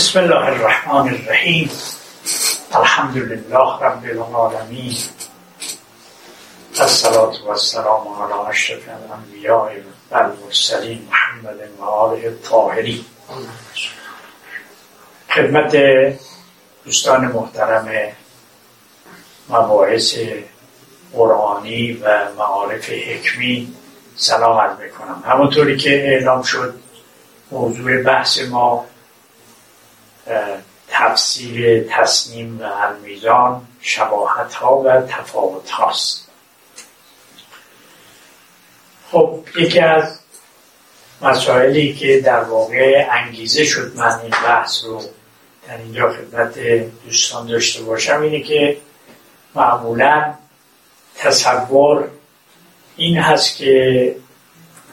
بسم الله الرحمن الرحیم. الحمد لله رب العالمین. الصلاة والسلام على اشرف الانبیاء و محمد و آله الطاهرین. خدمت دوستان محترم مباحث قرآنی و معارف حکمی سلام عرض می‌کنم. همونطوری که اعلام شد موضوع بحث ما تفسیر تصنیم و المیزان شباهت ها و تفاوت هاست خب یکی از مسائلی که در واقع انگیزه شد من این بحث رو در اینجا خدمت دوستان داشته باشم اینه که معمولا تصور این هست که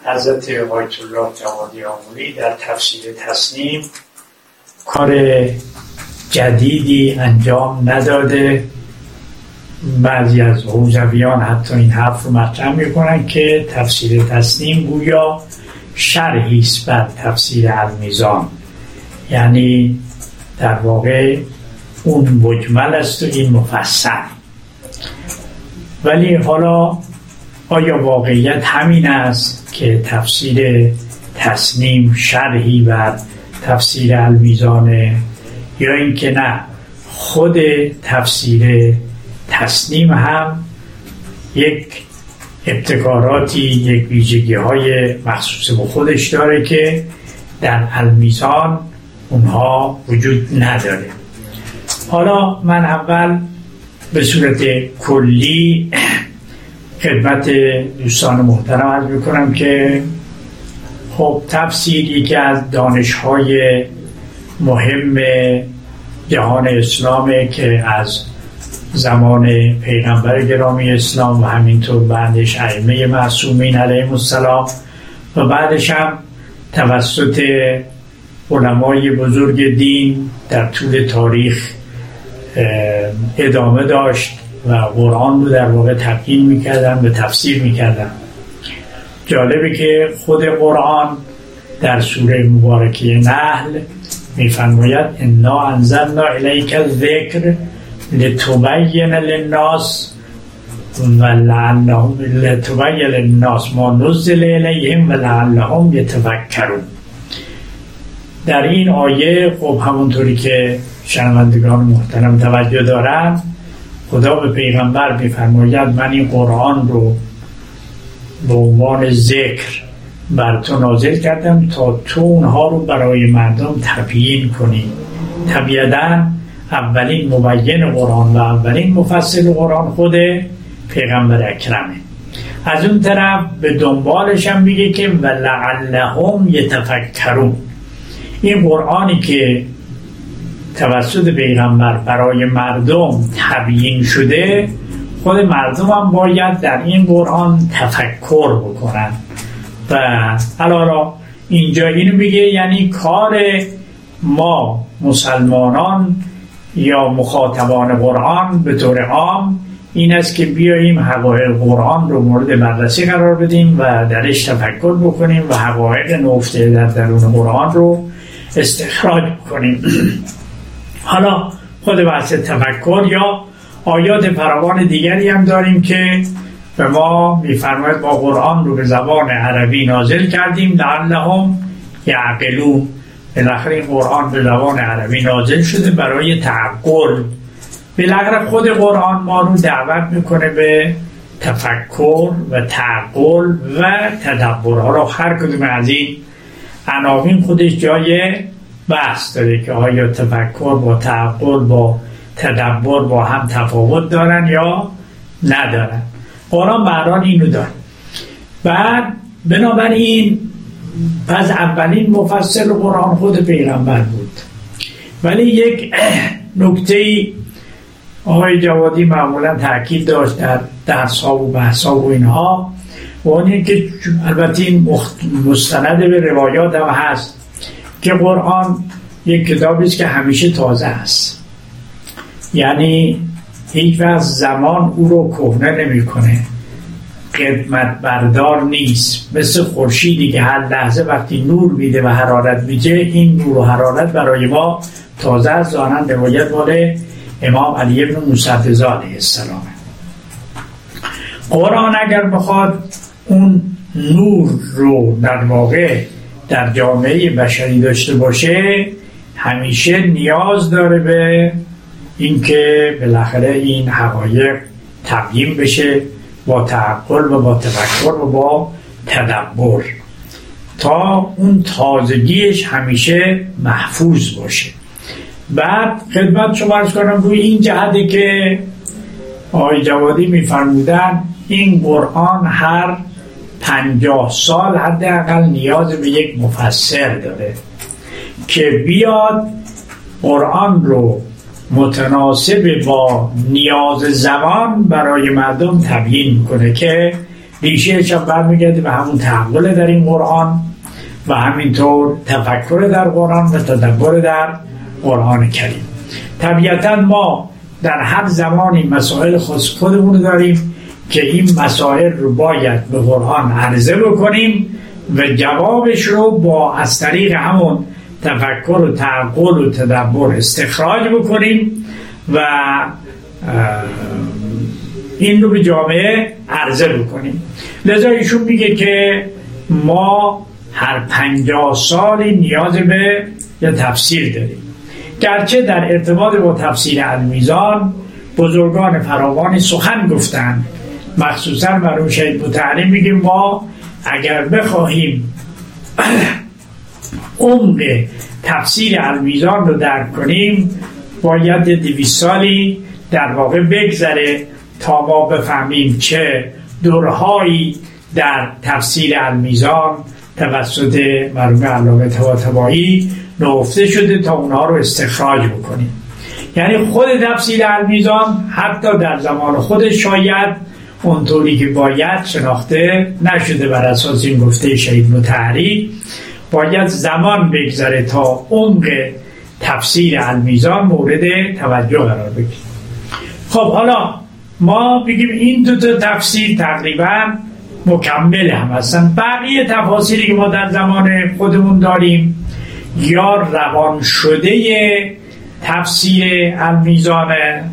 حضرت آیت الله جوادی آمولی در تفسیر تصنیم کار جدیدی انجام نداده. بعضی از حوزویان حتی این حرف رو مطرح می‌کنن که تفسیر تصنیم گویا شرحی است بر تفسیر المیزان. یعنی در واقع اون مجمل است و این مفصل. ولی حالا آیا واقعیت همین است که تفسیر تصنیم شرحی بر تفسیر المیزانه یا اینکه نه خود تفسیر تصنیم هم یک ابتکاراتی یک ویژگی های مخصوص به خودش داره که در المیزان اونها وجود نداره. حالا من اول به صورت کلی خدمت دوستان محترم عرض می‌کنم که خب تفسیر یکی از دانش های مهم جهان اسلامه که از زمان پیغمبر گرامی اسلام و همینطور بعدش ائمه معصومین علیهم السلام و بعدش هم توسط علمای بزرگ دین در طول تاریخ ادامه داشت و قرآن رو در واقع تبیین می‌کردن به تفسیر می‌کردن. جالبه که خود قرآن در سوره مبارکه نحل میفرماید انا انزلنا الیک الذکر لتبین للناس و لعلهم لتبین للناس ما نزل الیهم و لعلهم یتفکرون در این آیه خب همونطوری که شنوندگان محترم توجه دارم خدا به پیغمبر میفرماید من این قرآن رو به عنوان ذکر بر تو نازل کردم تا تو اونها رو برای مردم تبیین کنی. طبیعتا اولین مبین قرآن و اولین مفصل قرآن خود پیغمبر اکرمه. از اون طرف به دنبالش هم میگه که ولعلهم یتفکرون. این قرآنی که توسط پیغمبر برای مردم تبیین شده خود مردم هم باید در این قرآن تفکر بکنن. و حالا اینجا اینو میگه یعنی کار ما مسلمانان یا مخاطبان قرآن به طور عام این است که بیاییم حقایق قرآن رو مورد بررسی قرار بدیم و درش تفکر بکنیم و حقایق نفته در درون قرآن رو استخراج بکنیم. حالا خود بحث تفکر یا آیات فراوان دیگری هم داریم که به ما میفرماید با قرآن رو به زبان عربی نازل کردیم لعلهم یعقلون. بالاخره این قرآن به زبان عربی نازل شده برای تعقل. بالاخره خود قرآن ما رو دعوت می‌کنه به تفکر و تعقل و تدبر. حالا هر کدوم از این عناوین خودش جای بحث داره که آیا تفکر با تعقل با تدبر با هم تفاوت دارن یا ندارن؟ قرآن بران اینو داره. بعد بنابراین پس اولین مفصل قرآن خود پیغمبر بود. ولی یک نکته آقای جوادی معمولا تاکید داشت در درس ها و بحث ها و اینها. و اون که البته این مستند به روایات هم هست که قرآن یک کتابی است که همیشه تازه است. یعنی هیچ وقت زمان او رو کهنه نمی‌کنه. قدمت بردار نیست. مثل خورشیدی که هر لحظه وقتی نور میده و حرارت میده این نور و حرارت برای ما تازه از زانن روایت مال امام علی ابن موسی علیه السلام. قرآن اگر بخواد اون نور رو در واقع در جامعه بشری داشته باشه همیشه نیاز داره به اینکه بالاخره این حقایق تبیین بشه با تعقل و با تفکر و با تدبر تا اون تازگیش همیشه محفوظ باشه. بعد خدمت شما ارز کنم روی این جهده که آقای جوادی میفرمودن این قرآن هر پنجاه سال حداقل نیاز به یک مفسر داره که بیاد قرآن رو متناسب با نیاز زمان برای مردم تبیین کنه که ریشه هم برمیگرده به همون تحول در این قرآن و همینطور تفکر در قرآن و تدبر در قرآن کریم. طبیعتا ما در هر زمانی مسائل خود خودمون داریم که این مسائل رو باید به قرآن عرضه بکنیم و جوابش رو با از طریق همون تفکر و تعقل و تدبر استخراج بکنیم و این رو به جامعه عرضه بکنیم. لذا ایشون میگه که ما هر پنجاه سالی نیاز به یه تفسیر داریم. گرچه در ارتباط با تفسیر المیزان بزرگان فراوانی سخن گفتند. مخصوصا مرحوم شهید بوتعلی میگیم ما اگر بخواهیم عمق تفسیر المیزان رو درک کنیم باید دویست سالی در واقع بگذره تا ما بفهمیم چه دورهایی در تفسیر المیزان توسط مرحوم علامه طباطبایی نهفته شده تا اونها رو استخراج بکنیم. یعنی خود تفسیر المیزان حتی در زمان خودش شاید اونطوری که باید شناخته نشده بر اساس این گفته شهید متحری باید زمان بگذره تا عمق تفسیر المیزان مورد توجه قرار بگیره. خب حالا ما بگیم این دو تا تفسیر تقریبا مکمل هم هستن. بقیه تفاصیلی که ما در زمان خودمون داریم یا روان شده تفسیر المیزانه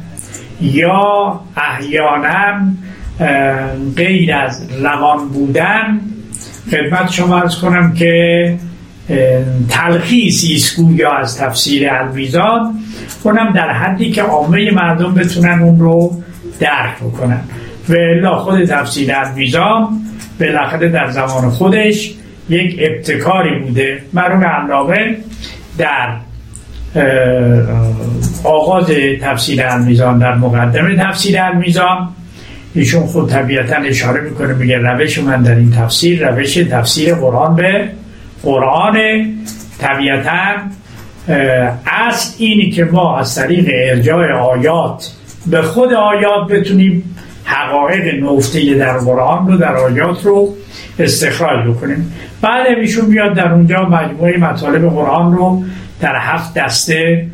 یا احیانا غیر از روان بودن. خدمت شما ارز کنم که تلخیصی است گویا از تفسیر المیزان اونم در حدی که عامه مردم بتونن اون رو درک بکنن. و الا خود تفسیر المیزان بالاخره در زمان خودش یک ابتکاری بوده. مرحوم علامه در آغاز تفسیر المیزان در مقدمه تفسیر المیزان ایشون خود طبیعتا اشاره می‌کنه میگه روش من در این تفسیر روش تفسیر قرآن به قرآن طبیعتا اصل اینی که ما از طریق ارجاع آیات به خود آیات بتونیم حقایق نفته در قرآن رو در آیات رو استخراج بکنیم. بعد ایشون بیاد در اونجا مجموعه مطالب قرآن رو در هفت دسته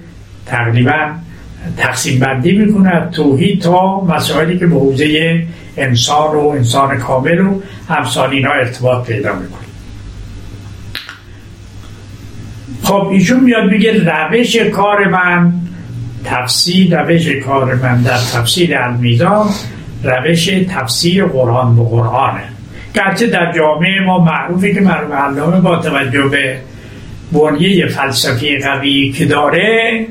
تقریبا تقسیم بندی می‌کنه توحید تا مسائلی که به حوزه انسان و انسان کامل و همسان اینا ارتباط پیدا می‌کنه. خب ایشون میاد بگه روش کار من تفسیر روش کار من در تفسیر المیزان روش تفسیر قرآن به قرآنه. گرچه در جامعه ما معروفه که مرحوم علامه با توجه به بنیه فلسفی قوی که داره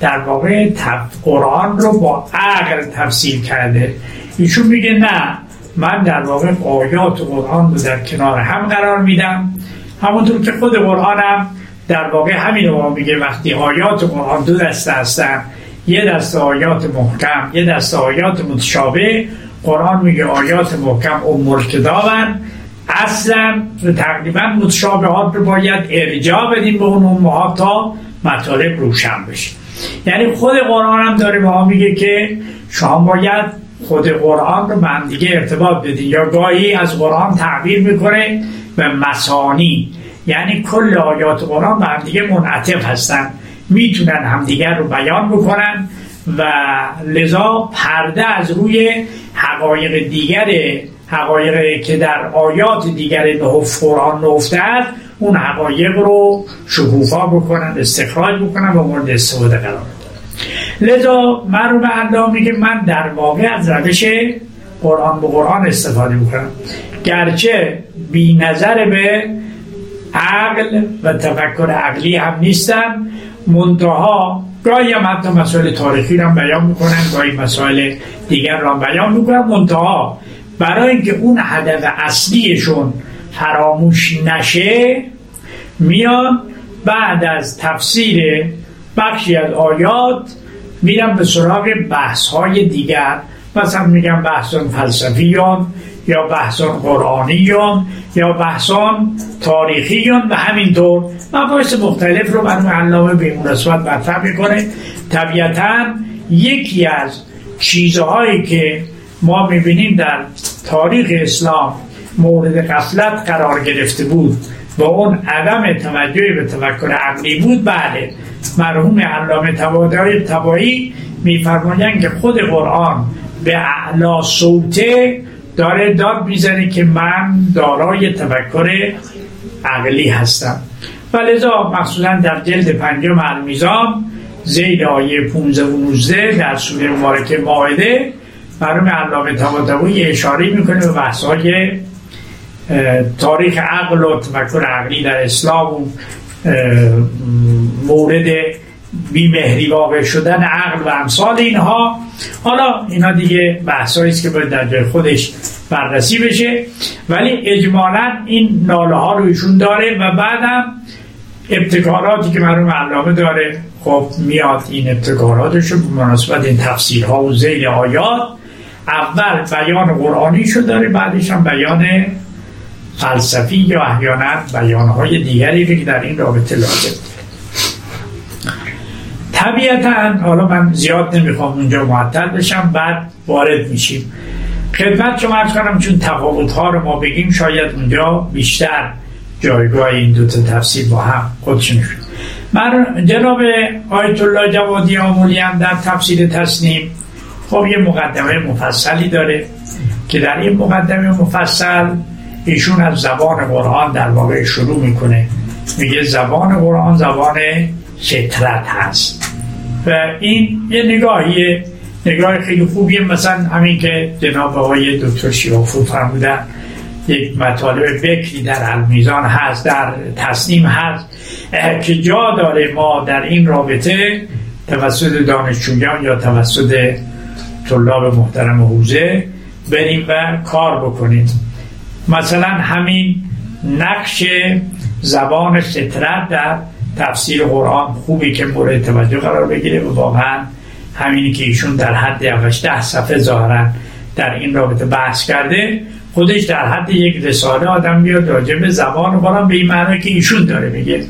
در واقع قرآن رو با عقل تفسیر کرده. ایشون میگه نه من در واقع آیات قرآن رو در کنار هم قرار میدم. همونطور که خود قرآنم در واقع همین رو میگه وقتی آیات قرآن دو دسته هستن یه دسته آیات محکم یه دسته آیات متشابه قرآن میگه آیات محکم و مرتدابن اصلا تقریبا متشابهات رو باید ارجاع بدیم به اون امهات تا مطالب روشن بشه. یعنی خود قرآن هم داره به ما میگه که شما باید خود قرآن رو من دیگه ارتباط بدین. یا گاهی از قرآن تعبیر می‌کنه به مسانی. یعنی کل آیات قرآن به همدیگه منعطف هستن. می‌تونن همدیگر رو بیان بکنن و لذا پرده از روی حقایق دیگر حقایقی که در آیات دیگر قرآن نفته اون حقایق رو شکوفا بکنن استخراج بکنن و مورد استفاده قرار لذا من رو میگه من در واقع از روش قرآن به قرآن استفاده می‌کنم. گرچه بی نظر به عقل و تفکر عقلی هم نیستم منتها گاهی هم حتی مسائل تاریخی را بیان می‌کنن گاهی مسائل دیگر را بیان می‌کنن. منتها برای اینکه اون هدف اصلیشون فراموش نشه میان بعد از تفسیر بخشی از آیات میرم به سراغ بحث های دیگر. مثلا میگم بحثان فلسفیان یا بحثان قرآنیان یا بحثان تاریخیان و همینطور مباحث مختلف رو برای علامه به مناسبت مطرح می‌کنه. طبیعتا یکی از چیزهایی که ما می‌بینیم در تاریخ اسلام مورد قفلت قرار گرفته بود و اون عدم توجه به تفکر عقلی بود بله مرحوم علامه تبایی میفرمایند که خود قرآن به اعلا صوته داره داد می‌زنه که من دارای تفکر عقلی هستم. و لذا مخصوصا در جلد پنجم المیزان زید آیه 15 و 19 در سوره مبارکه ماعده مرحوم علامه طباطبایی اشاره می‌کنه به بحث‌های تاریخ عقل و تفکر عقلی در اسلام مورد بیمهری واقع شدن عقل و امثال اینها. حالا اینا دیگه بحثایی است که باید در جای خودش بررسی بشه. ولی اجمالا این ناله ها رو ایشون داره و بعدم ابتکاراتی که مرحوم علامه داره خب میاد این ابتکاراتش رو به مناسبت این تفسیرها و زیل آیات. اول بیان قرآنی شو داره بعدش هم بیان فلسفی یا احیانا بیانهای دیگری که در این رابطه لازم. طبیعتا حالا من زیاد نمی‌خوام اونجا معطل بشم بعد وارد میشیم. خدمت شما ارز کنم چون تفاوت ها رو ما بگیم شاید اونجا بیشتر جایگاه این دو تا تفسیر با هم خودشون شد. من جناب آیت الله جوادی آمولی هم در تفسیر تصنیم خب یه مقدمه مفصلی داره که در این مقدمه مفصل ایشون از زبان قرآن در واقع شروع می‌کنه. میگه زبان قرآن زبان فطرت هست. و این یه نگاهیه. نگاه خیلی خوبیه. مثلا همین که جناب آقای دکتر شیافو فرمودن یک مطالب بکری در المیزان هست در تصنیم هست که جا داره ما در این رابطه توسط دانشجویان یا توسط طلاب محترم حوزه بریم و کار بکنیم. مثلا همین نقش زبان فطرت در تفسیر قرآن خوبی که مورد توجه قرار بگیره و واقعا همینی که ایشون در حد اولش ده صفحه ظاهرا در این رابطه بحث کرده خودش در حد یک رساله آدم بیاد راجع به زبان قرآن به این معنی که ایشون داره میگه.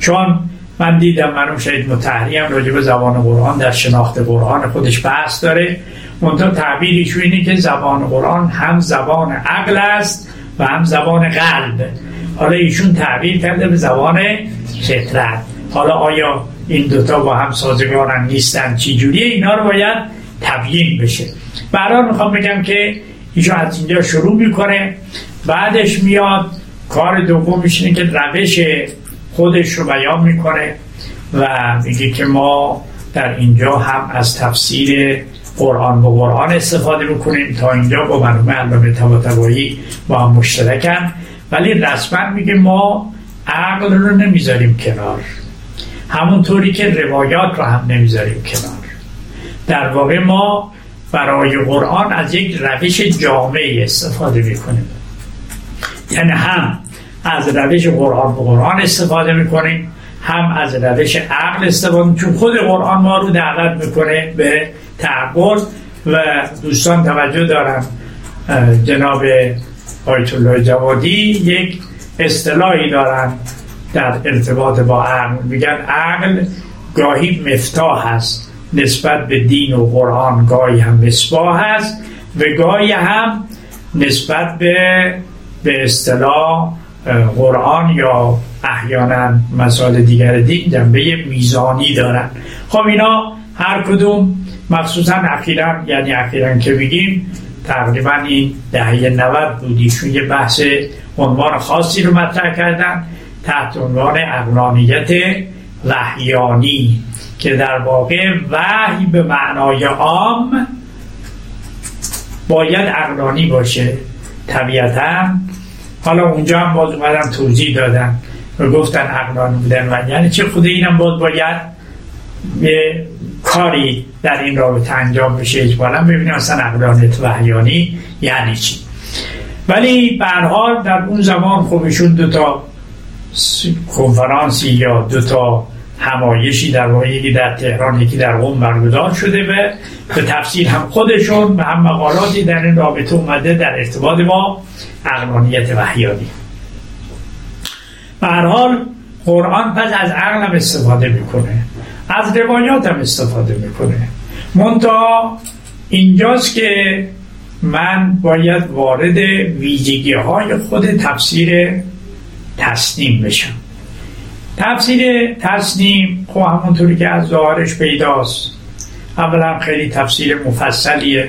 چون من دیدم منو شهید متحری هم راجع به زبان قرآن در شناخت قرآن خودش بحث داره. منتها تعبیرش اینه که زبان قرآن هم زبان عقل است و هم زبان قلب. حالا ایشون تعبیر کرده به زبان فطرت. حالا آیا این دوتا با هم سازگارن نیستن؟ چی جوریه اینا رو باید تبیین بشه. برای می‌خوام بگم که ایشون از اینجا شروع می‌کنه. بعدش میاد. کار دومش اینه که روش خودش رو بیان می‌کنه و میگه که ما در اینجا هم از تفسیر قرآن با قرآن استفاده می‌کنیم. تا اینجا با مرحوم علامه طباطبایی با هم مشترکن. ولی رسما میگه ما عقل رو نمی‌ذاریم کنار. همونطوری که روایات رو هم نمی‌ذاریم کنار. در واقع ما برای قرآن از یک روش جامعی استفاده می‌کنیم. یعنی هم از روش قرآن به قرآن استفاده می‌کنیم هم از روش عقل استفاده چون خود قرآن ما رو دعوت می‌کنه به تعقل و دوستان توجه دارم جناب آیت الله جوادی یک اصطلاحی دارن در ارتباط با عقل. میگن عقل گاهی مفتاح هست نسبت به دین و قرآن گاهی هم مصباح هست و گاهی هم نسبت به به اصطلاح قرآن یا احیانا مسائل دیگر دین جنبه میزانی دارن. خب اینا هر کدوم مخصوصا اخیرا یعنی اخیرا که بگیم تقریبا این دهه 90 بودی چون یه بحث عنوان خاصی رو مطرح کردن تحت عنوان اقلانیت وحیانی که در واقع وحی به معنای عام باید اقلانی باشه. طبیعتا حالا اونجا هم باز اومدن توضیح دادن و گفتن اقلانی بودن و یعنی چه خود اینم باز باید یه کاری در این رابطه انجام بشه. اجبالا ببینیم اصلا اقلانیت وحیانی یعنی چی. ولی به حال در اون زمان خوبشون دو تا کنفرانسی یا دو تا همایشی در واقع یکی در تهران یکی در قم برگزار شده و به تفسیر هم خودشون و هم مقالاتی در این رابطه اومده در ارتباط با اقلانیت وحیانی. به حال قرآن پس از عقلم استفاده می‌کنه. از روایات هم استفاده می‌کنه. منتها اینجاست که من باید وارد ویژگی های خود تفسیر تصنیم بشم. تفسیر تصنیم خب همونطوری که از ظاهرش پیداست. اولا خیلی تفسیر مفصلیه.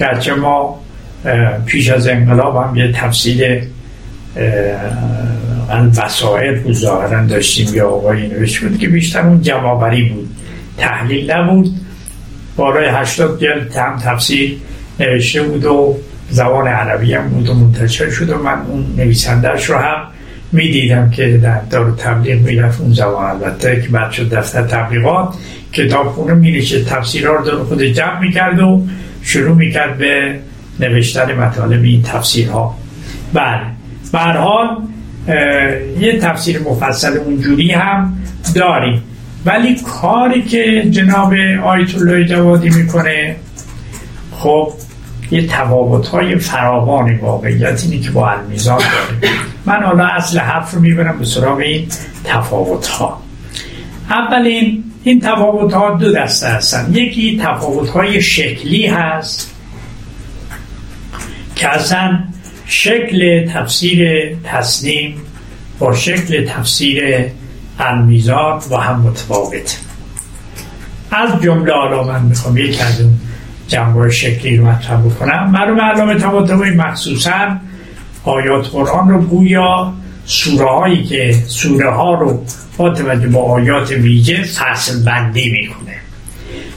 گرچه ما پیش از انقلاب هم یه تفسیر وسائل بود ظاهرا داشتیم. یا آقایی نوشت بود که بیشتر اون جمعبری بود. تحلیل نبود. بالای هشتاد جلد هم تفسیر نوشته بود و زبان عربی هم بود و منتشر شد و من اون نویسندهش رو هم می‌دیدم که در دار تبلیغ می‌رفت اون زبان. البته که بعد شد دفتر تبلیغات کتاب خونه میریشه تفسیرها رو دار خود جمع می‌کرد و شروع می‌کرد به نوشتن مطالب این تفسیرها. بله. حال یه تفسیر مفصل اونجوری هم داریم. ولی کاری که جناب آیت الله جوادی می‌کنه خب یه تفاوت های فراوانی واقعیت اینی که با المیزان داره. من حالا اصل حرف رو می‌برم به سراغ این تفاوت ها اولین این تفاوت ها دو دسته هستن. یکی تفاوت های شکلی هست که اصلا شکل تفسیر تسلیم با شکل تفسیر المیزان و هم متفاوت. از جمله حالا من می‌خوام یک از اون جنبه شکلی رو مطرح بکنم. معلوم علامه طباطبایی مخصوصا آیات قرآن رو گویا سوره هایی که سوره ها رو با توجه با آیات ویژه فصل بندی می‌کنه.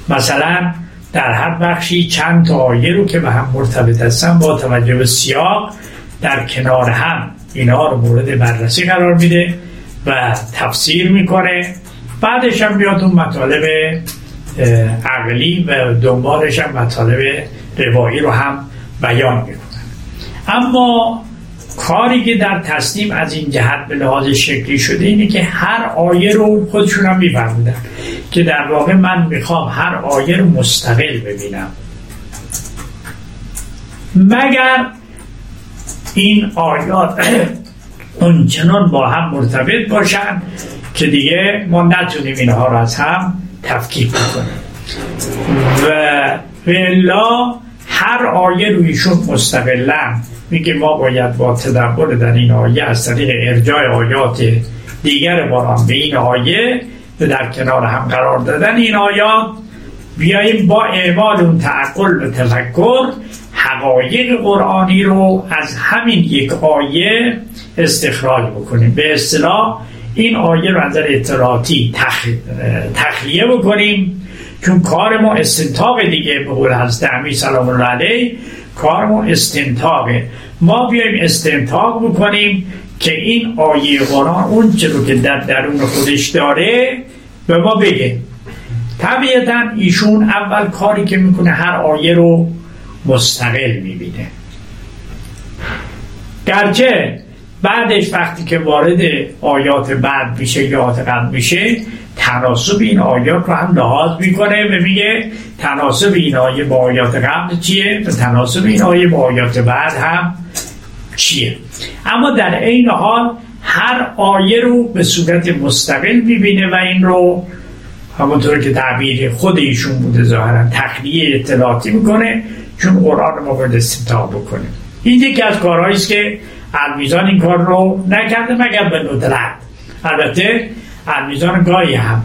مثلا در هر بخشی چند تا آیه رو که به هم مرتبط هستن با توجه به سیاق در کنار هم اینها رو مورد بررسی قرار میده و تفسیر می‌کنه. بعدش هم بیاد اون مطالب عقلی و دنبالش هم مطالب روایی رو هم بیان می‌کنن اما کاری که در تصنیم از این جهت به لحاظ شکلی شده اینه که هر آیه رو خودشون هم میفرمودن که در واقع من می‌خوام هر آیه رو مستقل ببینم. مگر این آیات اونچنان با هم مرتبط باشن که دیگه ما نتونیم اینها رو از هم تفکیک بکنیم و بلا هر آیه رویشون مستقلا میگه ما باید با تدبر در این آیه از طریق ارجاع آیات دیگر قرآن به این آیه و در کنار هم قرار دادن این آیات بیاییم با اعمال اون تعقل و تفکر حقایق قرآنی رو از همین یک آیه استخراج بکنیم. به اصطلاح این آیه رو نظر اطلاعاتی تخ... تخلیه بکنیم. چون کار ما استنتاق دیگه به قول حضرت امیر سلام الله علیه کار ما استنتاقه. ما بیایم استنتاق بکنیم که این آیه قرآن اون رو که در درون خودش داره به ما بگه. طبیعتا ایشون اول کاری که می‌کنه هر آیه رو مستقل می‌بینه. گرچه بعدش وقتی که وارد آیات بعد میشه یا آیات قبل میشه تناسب این آیات رو هم لحاظ می‌کنه و میگه تناسب این آیه با آیات قبل چیه و تناسب این آیه با آیات بعد هم چیه. اما در عین حال هر آیه رو به صورت مستقل می‌بینه و این رو همونطور که تعبیر خود ایشون بوده ظاهرا تخلیه اطلاعاتی می‌کنه چون قرآن ما باید استمتاع بکنه این یکی از کارهایی است که المیزان این کار رو نکرده مگر به ندرت؟ البته المیزان گاهی هم.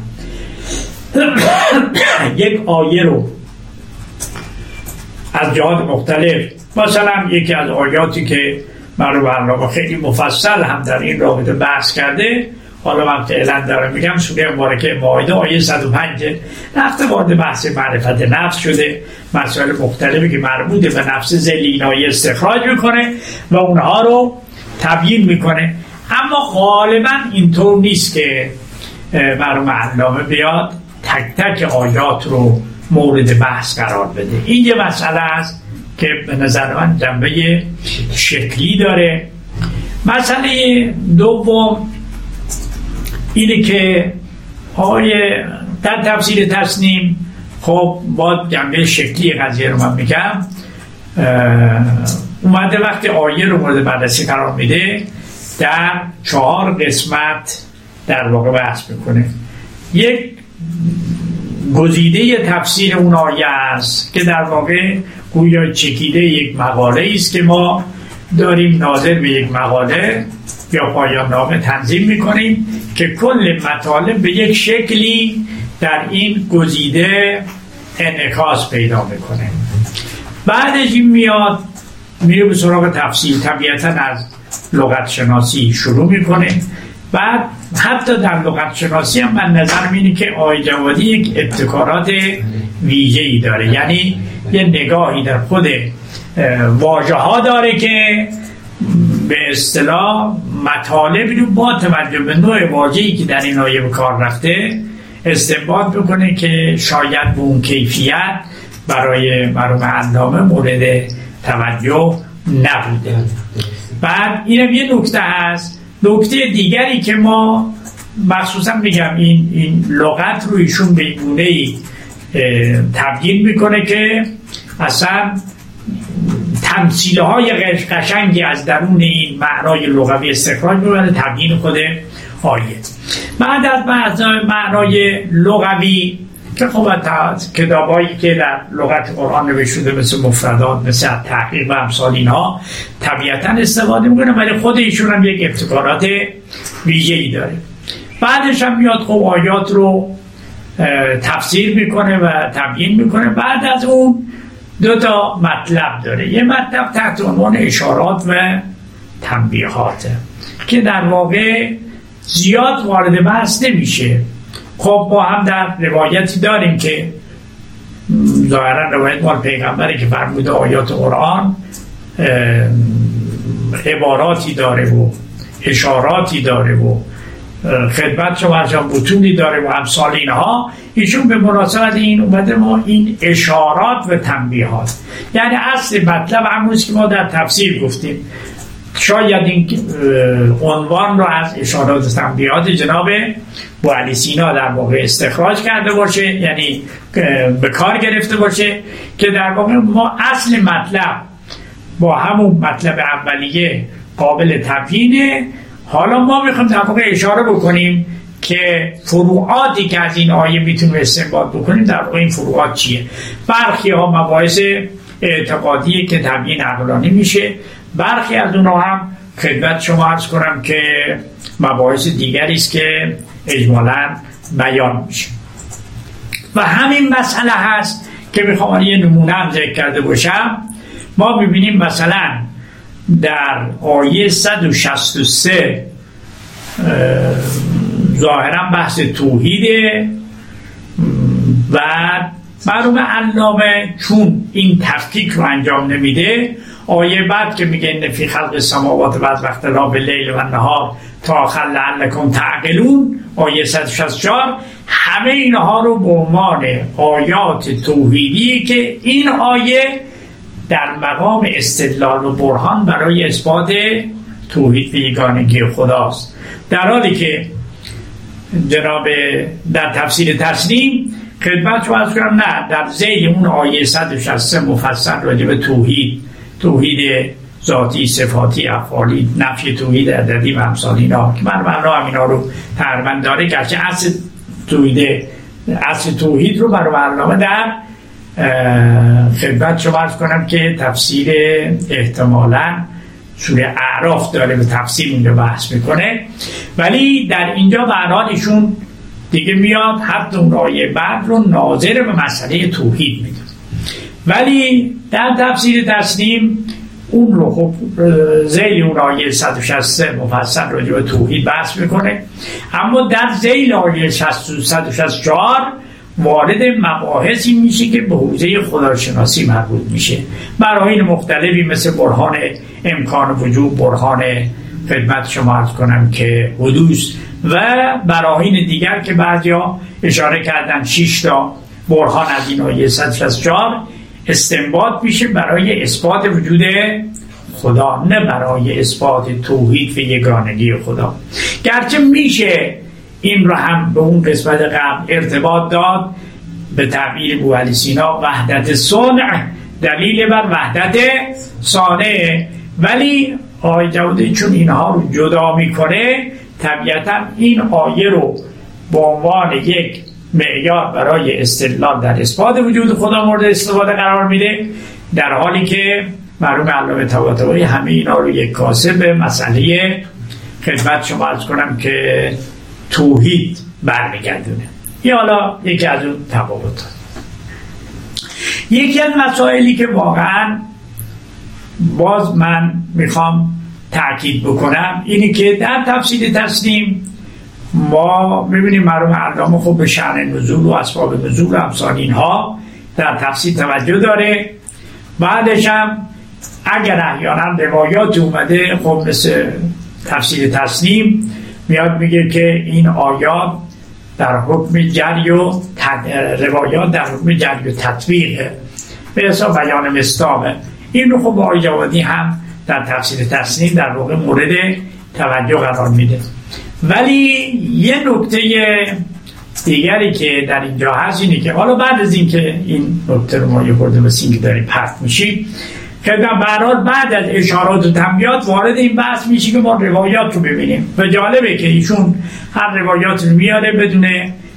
یک آیه رو از جهات مختلف مثلا یکی از آیاتی که مرو برنامه خیلی مفصل هم در این رابطه بحث کرده حالا من فعلا دارم میگم سوره مبارکه مایده آیه 105 رفته وارد بحث معرفت نفس شده. مسائل مختلفی که مربوط به نفس زلینایی استخراج می‌کنه و اونها رو تبیین می‌کنه. اما غالبا اینطور نیست که برای علامه بیاد تک تک آیات رو مورد بحث قرار بده. این یه مسئله است که به نظر من جنبه شکلی داره. مسئله دوم اینه که آقای در تفسیر تصنیم خب با جنبه شکلی قضیه رو من میگم اومده وقتی آیه رو مورد بررسی قرار میده در چهار قسمت در واقع بحث می‌کنه. یک گزیده تفسیر اون آیه است که در واقع گویا چکیده یک مقاله است که ما داریم ناظر به یک مقاله یا پایان نامه تنظیم می‌کنیم که کل مطالب به یک شکلی در این گزیده انعکاس پیدا می‌کنه. بعدش این میاد میره به سراغ تفسیر. طبیعتا از لغت شناسی شروع می‌کنه. بعد حتی در لغت شناسی هم من نظر اینه که آی جوادی یک ابتکارات ویژه ای داره. یعنی یه نگاهی در خود واژه ها داره که به اصطلاح مطالب رو با توجه به نوع واژه‌ای که در این آیه به کار رفته استنباط بکنه که شاید به اون کیفیت برای مرحوم علامه مورد توجه نبوده. بعد اینم یه نکته هست. نکته دیگری که ما مخصوصا میگم این, این لغت رو ایشون به گونه ای تبدیل می‌کنه که اصلا تمثیل های قشنگی از درون این معنای لغوی استخراج می‌بره تبیین خود آیه بعد از معنای لغوی که خب کتابایی که در لغت قرآن نوشته شده مثل مفردات مثل تحقیق و امثال اینها طبیعتا استفاده می‌کنه ولی خود ایشون هم یک ابتکارات ویژه ای داره. بعدش هم میاد خب آیات رو تفسیر می‌کنه و تبیین می‌کنه. بعد از اون دو تا مطلب داره. یه مطلب تحت عنوان اشارات و تنبیهات که در واقع زیاد وارد بحث نمیشه. خب با هم در روایتی داریم که ظاهرا روایت مال پیغمبره که فرموده آیات قرآن عباراتی داره و اشاراتی داره و خدمت شما ارجان بطونی داره و امثال اینها. ایشون به مناسبت این اومده ما این اشارات و تنبیهات. یعنی اصل مطلب همونیست که ما در تفسیر گفتیم. شاید این عنوان رو از اشارات تنبیهات جناب بو علی سینا در واقع استخراج کرده باشه یعنی به کار گرفته باشه که در واقع ما اصل مطلب با همون مطلب اولیه قابل تبیینه. حالا ما می‌خوایم در واقع اشاره بکنیم که فروعاتی که از این آیه می‌تونیم استنباط بکنیم در واقع این فروعات چیه؟ برخی ها مباحث اعتقادی که تبیین عقلانی میشه. برخی از اونها هم خدمت شما عرض کنم که مباحث دیگری است که اجمالا بیان میشه. و همین مسئله هست که می‌خوام یه نمونه هم ذکر کرده باشم. ما ببینیم مثلا در آیه 163 ظاهرا بحث توحیده و معلوم علامه چون این تفکیک رو انجام نمیده آیه بعد که میگه این فی خلق سماوات از وقت به لیل و نهار تا خل لعلکم تعقلون آیه 164 همه اینها رو به عنوان آیات توحیدی که این آیه در مقام استدلال و برهان برای اثبات توحید و یگانگی خداست. در حالی که جناب در تفسیر تسلیم خدمت رو از نه در زیل اون آیه 163 مفصل راجع به توحید توحید ذاتی صفاتی افعالی نفی توحید عددی و امثال اینا که من معنا هم اینا رو تقریبا داره گرچه اصل توحید اصل توحید رو برای برنامه در خدمت شما ارز کنم که تفسیر احتمالا سوره اعراف داره به تفسیر اینجا بحث می‌کنه. ولی در اینجا ایشون دیگه میاد حتی اون بعد رو ناظر به مسئله توحید میده ولی در تفسیر تسلیم اون رو خب زیل اون آیه 163 مفصل راجع به توحید بحث می‌کنه. اما در زیل آیه 164 وارد مباحثی میشه که به حوزه خداشناسی مربوط میشه. براهین مختلفی مثل برهان امکان وجود برهان خدمت شما ارز کنم که حدوث و براهین دیگر که بعضیا اشاره کردن 6 تا برهان از این آیه 164 استنباط میشه برای اثبات وجود خدا نه برای اثبات توحید و یگانگی خدا. گرچه میشه این رو هم به اون قسمت قبل ارتباط داد به تعبیر بو علی سینا وحدت صنع دلیل بر وحدت صانع. ولی آقای جوادی چون اینها رو جدا می‌کنه طبیعتا این آیه رو به عنوان یک معیار برای استدلال در اثبات وجود خدا مورد استفاده قرار میده در حالی که معلوم علامه طباطبایی همه اینا رو یک کاسه به مسئله خدمت شما از کنم که توحید برمیگردونه. این حالا یکی از اون تفاوت. یکی از مسائلی که واقعا باز من می‌خوام تاکید بکنم اینه که در تفسیر تسلیم ما می‌بینیم مرحوم علامه خب به شعن نزول و اسباب نزول امثال اینها در تفسیر توجه داره. بعدش هم اگر احیانا روایات اومده خب مثل تفسیر تسلیم میاد میگه که این آیات در حکم جری و روایات در حکم جری و تطبیقه به حساب بیان مستامه. این رو خب آقای جوادی هم در تفسیر تسلیم در واقع مورد توجه قرار میده. ولی یه نکته دیگری که در اینجا هست اینه که حالا بعد از اینکه این نکته رو ما یه خورده مثل داریم پرت میشیم که در بعد از اشارات و تنبیات وارد این بحث میشه که ما روایات رو ببینیم. و جالبه که ایشون هر روایات رو میاره بدون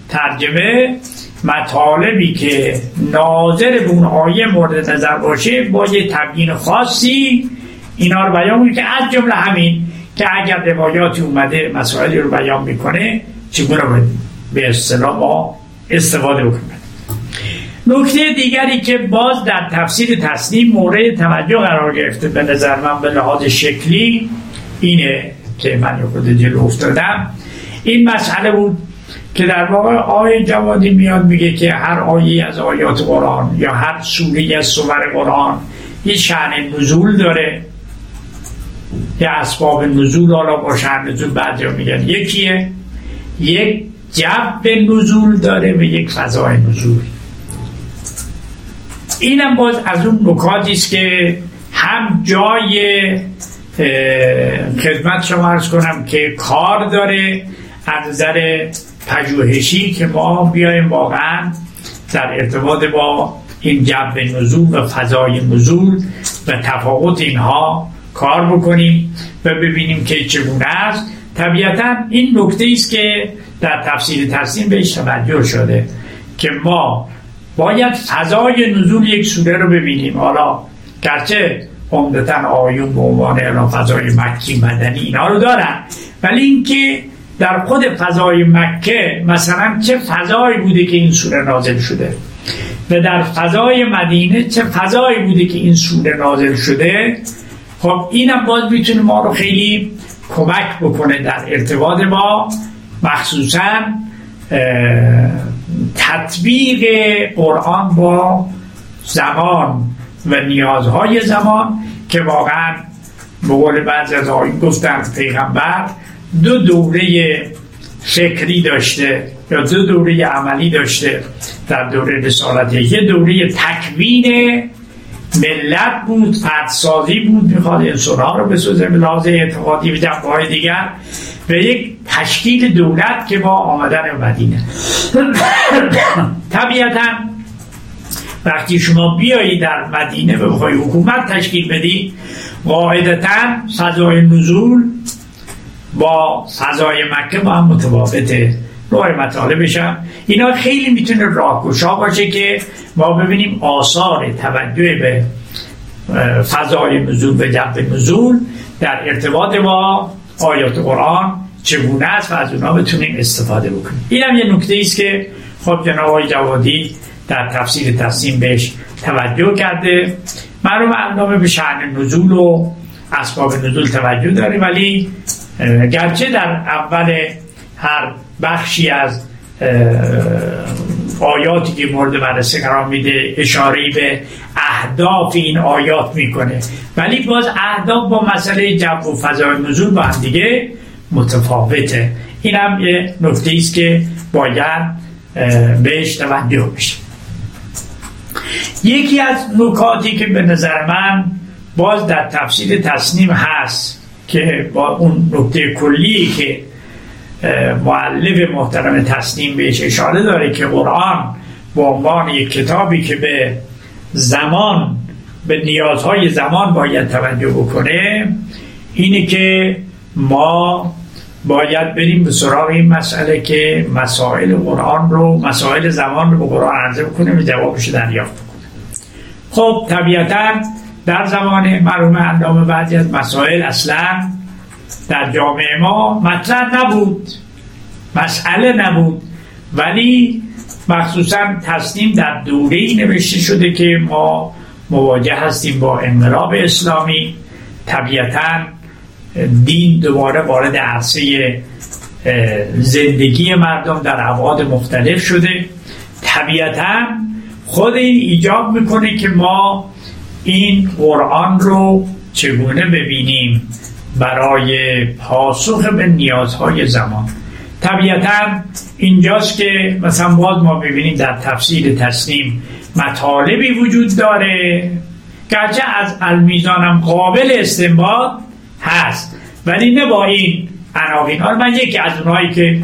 ترجمه. مطالبی که ناظر به اون آیه مورد نظر باشه با یه تبیین خاصی اینا رو بیان که از جمله همین که اگر روایاتی اومده مسائلی رو بیان می‌کنه چگونه به اصطلاح ما استفاده بکنه نکته دیگری که باز در تفسیر تسلیم مورد توجه قرار گرفته به نظر من به لحاظ شکلی اینه که من خود جلو افتادم. این مسئله بود که در واقع آیه جوادی میاد میگه که هر آیه از آیات قرآن یا هر سوره از سور قرآن یه شعن نزول داره. یا اسباب نزول حالا با شعن نزول بعد میگن. یکیه یک جب نزول داره و یک فضای نزول. اینم باز از اون نکاتی است که هم جای خدمت شما ارز کنم که کار داره از نظر پژوهشی که ما بیایم واقعا در ارتباط با این جب نزول و فضای نزول و تفاوت اینها کار بکنیم و ببینیم که چگونه است. طبیعتا این نکته است که در تفسیر ترسیم بهش توجه شده که ما باید فضای نزول یک سوره رو ببینیم. حالا گرچه عمدتا آیون به عنوان فضای مکی مدنی اینا رو دارن ولی اینکه در خود فضای مکه مثلا چه فضایی بوده که این سوره نازل شده و در فضای مدینه چه فضایی بوده که این سوره نازل شده خب اینم باز می‌تونه ما رو خیلی کمک بکنه در ارتباط با مخصوصا تطبیق قرآن با زمان و نیازهای زمان که واقعا به قول بعضی از آیین گفتن پیغمبر دو دوره فکری داشته یا دو دوره عملی داشته در دوره رسالت یه دوره تکوین ملت بود فردسازی بود می‌خواد انسان رو بسازه به لحاظ اعتقادی و جنبه دیگر و یک تشکیل دولت که با آمدن مدینه. طبیعتا وقتی شما بیایی در مدینه و بخوای حکومت تشکیل بدی قاعدتا فضای نزول با فضای مکه با هم متفاوته. راه مطالبش هم اینا خیلی می‌تونه راهگشا باشه که ما ببینیم آثار توجه به فضای نزول به جنب نزول در ارتباط با آیات قرآن چگونه است و از اونها بتونیم استفاده بکنیم. این هم یه نکته است که خب جناب آقای جوادی در تفسیر تفسیم بهش توجه کرده. مرحوم علامه به شعن نزول و اسباب نزول توجه داره ولی گرچه در اول هر بخشی از آیاتی که مورد بررسی قرار میده اشاره به اهداف این آیات می‌کنه. ولی باز اهداف با مسئله جو و فضای نزول با هم دیگه متفاوته. این هم یه نکته است که باید بهش توجه بشه. یکی از نکاتی که به نظر من باز در تفسیر تصنیم هست که با اون نکته کلی که معلف محترم تصنیم بهش اشاره داره که قرآن به عنوان یک کتابی که به زمان به نیازهای زمان باید توجه بکنه اینه که ما باید بریم به سراغ این مسئله که مسائل قرآن رو مسائل زمان رو به قرآن عرضه بکنیم و جوابش دریافت بکنیم. خب طبیعتا در زمان مرحوم علامه بعضی از مسائل اصلا در جامعه ما مطرح نبود مسئله نبود. ولی مخصوصا تصنیم در دوره نوشته شده که ما مواجه هستیم با انقلاب اسلامی. طبیعتا دین دوباره وارد عرصه زندگی مردم در ابعاد مختلف شده. طبیعتا خود این ایجاب می‌کنه که ما این قرآن رو چگونه ببینیم. برای پاسخ به نیازهای زمان. طبیعتا اینجاست که مثلا باز ما ببینیم در تفسیر تسلیم مطالبی وجود داره. گرچه از المیزانم قابل استنباط هست ولی نه با این عناوین. حالا من یکی از اونهایی که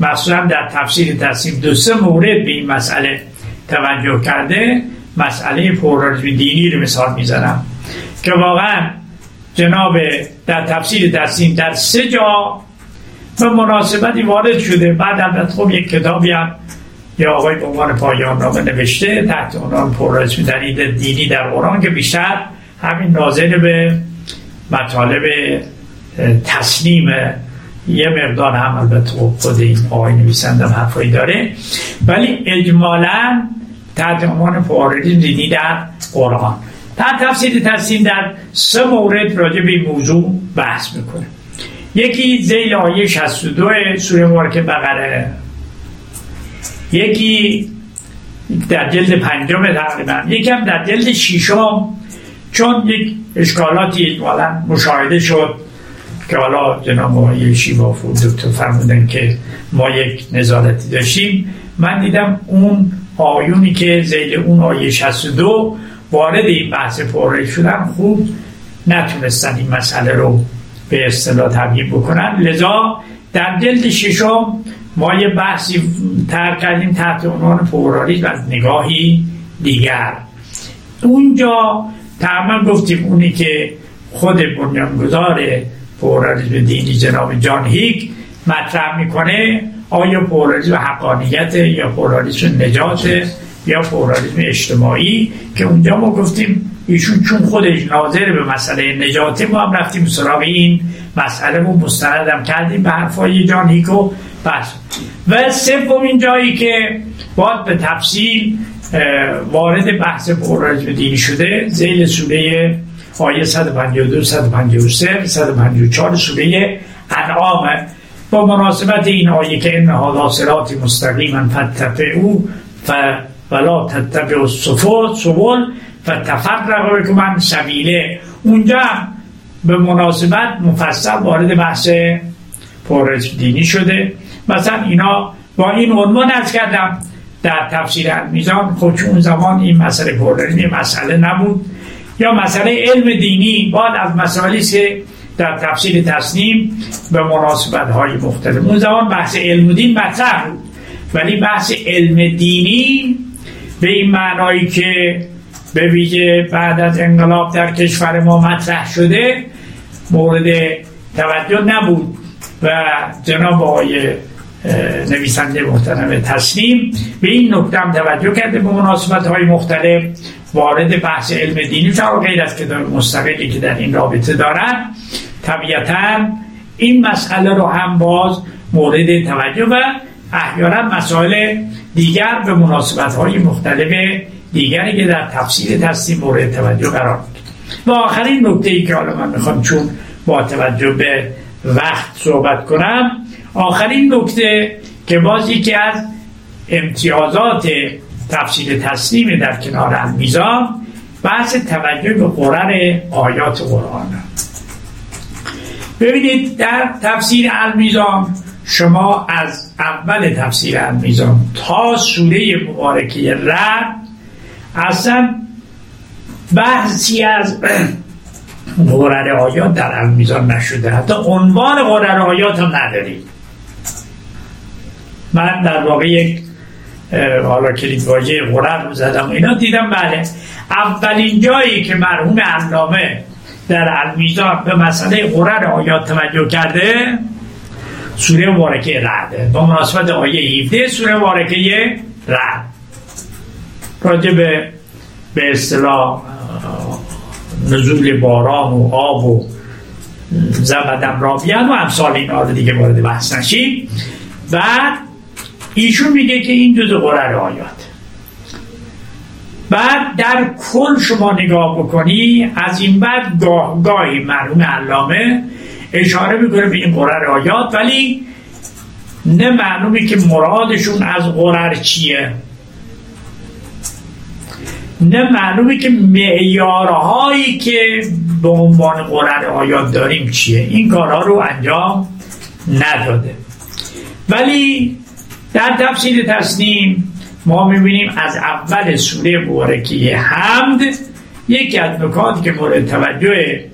مثلا در تفسیر تصمیم دو سه مورد به این مسئله توجه کرده مسئله پورالیسم دینی رو مثال می‌زنم. که واقعا جناب در تفسیر تصمیم در سه جا به مناسبتی وارد شده. بعد البته خب یک کتابی هم یا آقای به عنوان پایان نامه نوشته تحت عنوان پورالیسم در دینی در قرآن که بیشتر همین ناظر به مطالب تسلیم یه مقدار هم البته خود این آقای نویسنده حرفایی داره. ولی اجمالا تحت عنوان پواردیزم دینی در قرآن. در تفسیر تسلیم در سه مورد راجع به این موضوع بحث می‌کنه. یکی زیل آیه 62 سوره مبارکه بقره. یکی در جلد پنجم تقریبا. یکم در جلد ششم چون یک اشکالاتی والا مشاهده شد که حالا جناب آقای شیبافور دکتر فرمودن که ما یک نظارتی داشتیم. من دیدم اون آیونی که زیل اون آیه 62 وارد این بحث پره شدن خوب نتونستن این مسئله رو به اصطلاح تبیین بکنن. لذا در جلد ششم ما یه بحثی تر کردیم تحت عنوان پورالیسم از نگاهی دیگر. اونجا تمام گفتیم اونی که خود بنیانگذار پورالیسم دینی جناب جان هیک مطرح می‌کنه آیا پورالیسم حقانیت یا پورالیسم نجات یا پورالیسم اجتماعی که اونجا ما گفتیم ایشون چون خودش ناظر به مسئله نجات ما هم رفتیم سراغ این مسئله رو مستندم کردیم به حرفای جان هیکو. بس. و سومین جایی که باید به تفصیل وارد بحث پورالیسم دینی شده زیل سوره آیه 152 153 154 سوره انعام. با مناسبت این آیه که این هذا صراط مستقیما او ف ولا تتبع السفل سبل فتفرق بكم سبیله اونجا به مناسبت مفصل وارد بحث پرش دینی شده. مثلا اینا با این عنوان از کردم در تفسیر میزان خود اون زمان این مسئله پرش مسئله نبود. یا مسئله علم دینی بعد از مسائلی که در تفسیر تصنیم به مناسبت های مختلف. اون زمان بحث علم دین مطرح بود. ولی بحث علم دینی به این معنایی که به ویژه بعد از انقلاب در کشور ما مطرح شده مورد توجه نبود و جناب آقای نویسنده محترم تسلیم به این نکته هم توجه کرده به مناسبت های مختلف وارد بحث علم دینی شد غیر از کتاب مستقلی که در این رابطه دارن. طبیعتا این مسئله رو هم باز مورد توجه و احیانا مسائل دیگر به مناسبت های مختلف دیگری که در تفسیر تصدیم مورد توجه قرار می‌گیره و آخرین نکته ای که حالا من می‌خوام چون با توجه به وقت صحبت کنم آخرین نکته که بازی که از امتیازات تفسیر تسلیم در کنار میزان بحث توجه به قرر آیات قرآن ببینید در تفسیر المیزان شما از اول تفسیر المیزان تا سوره مبارکه رد اصلا بحثی از قرر آیات در المیزان نشده. حتی عنوان قرر آیات هم نداریم من در واقع یک حالا کلید واژه قرر رو زدم. اینا دیدم بله. اولین جایی که مرحوم علامه در المیزان به مسئله قرر آیات توجه کرده سوره مبارکه رعده با مناسبت آیه 17 سوره مبارکه رعد راجع به به اصطلاح نزول باران و آب و زبدم رابیان و امثال این رو دیگه وارد بحث نشیم. بعد ایشون میگه که این جز قرر آیات. بعد در کل شما نگاه بکنی از این بعد گاه گاهی مرحوم علامه اشاره می‌کنه به این قرر آیات ولی نه معلومی که مرادشون از قرر چیه. نه معلومه که معیارهایی که به عنوان قرر آیات داریم چیه. این کارها رو انجام نداده. ولی در تفسیر تصنیم ما می‌بینیم از اول سوره مبارکه حمد یکی از نکاتی که مورد توجه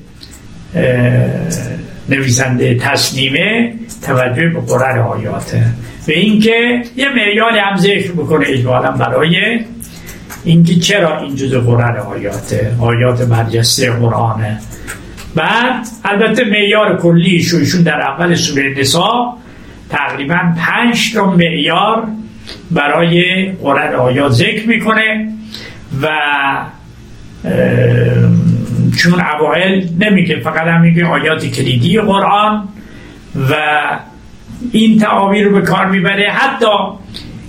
نویسنده تصنیمه توجه به قرر آیاته به اینکه یه معیاری هم ذکر بکنه اجمالا برای اینکه چرا این جز قرر آیاته آیات برجسته قرآنه بعد البته معیار کلی شویشون در اول سوره نسا تقریبا پنج تا معیار برای قرآن آیات ذکر می‌کنه و چون اوائل نمیگه فقط هم میگه آیات کلیدی قرآن و این تعابیر رو به کار می‌بره. حتی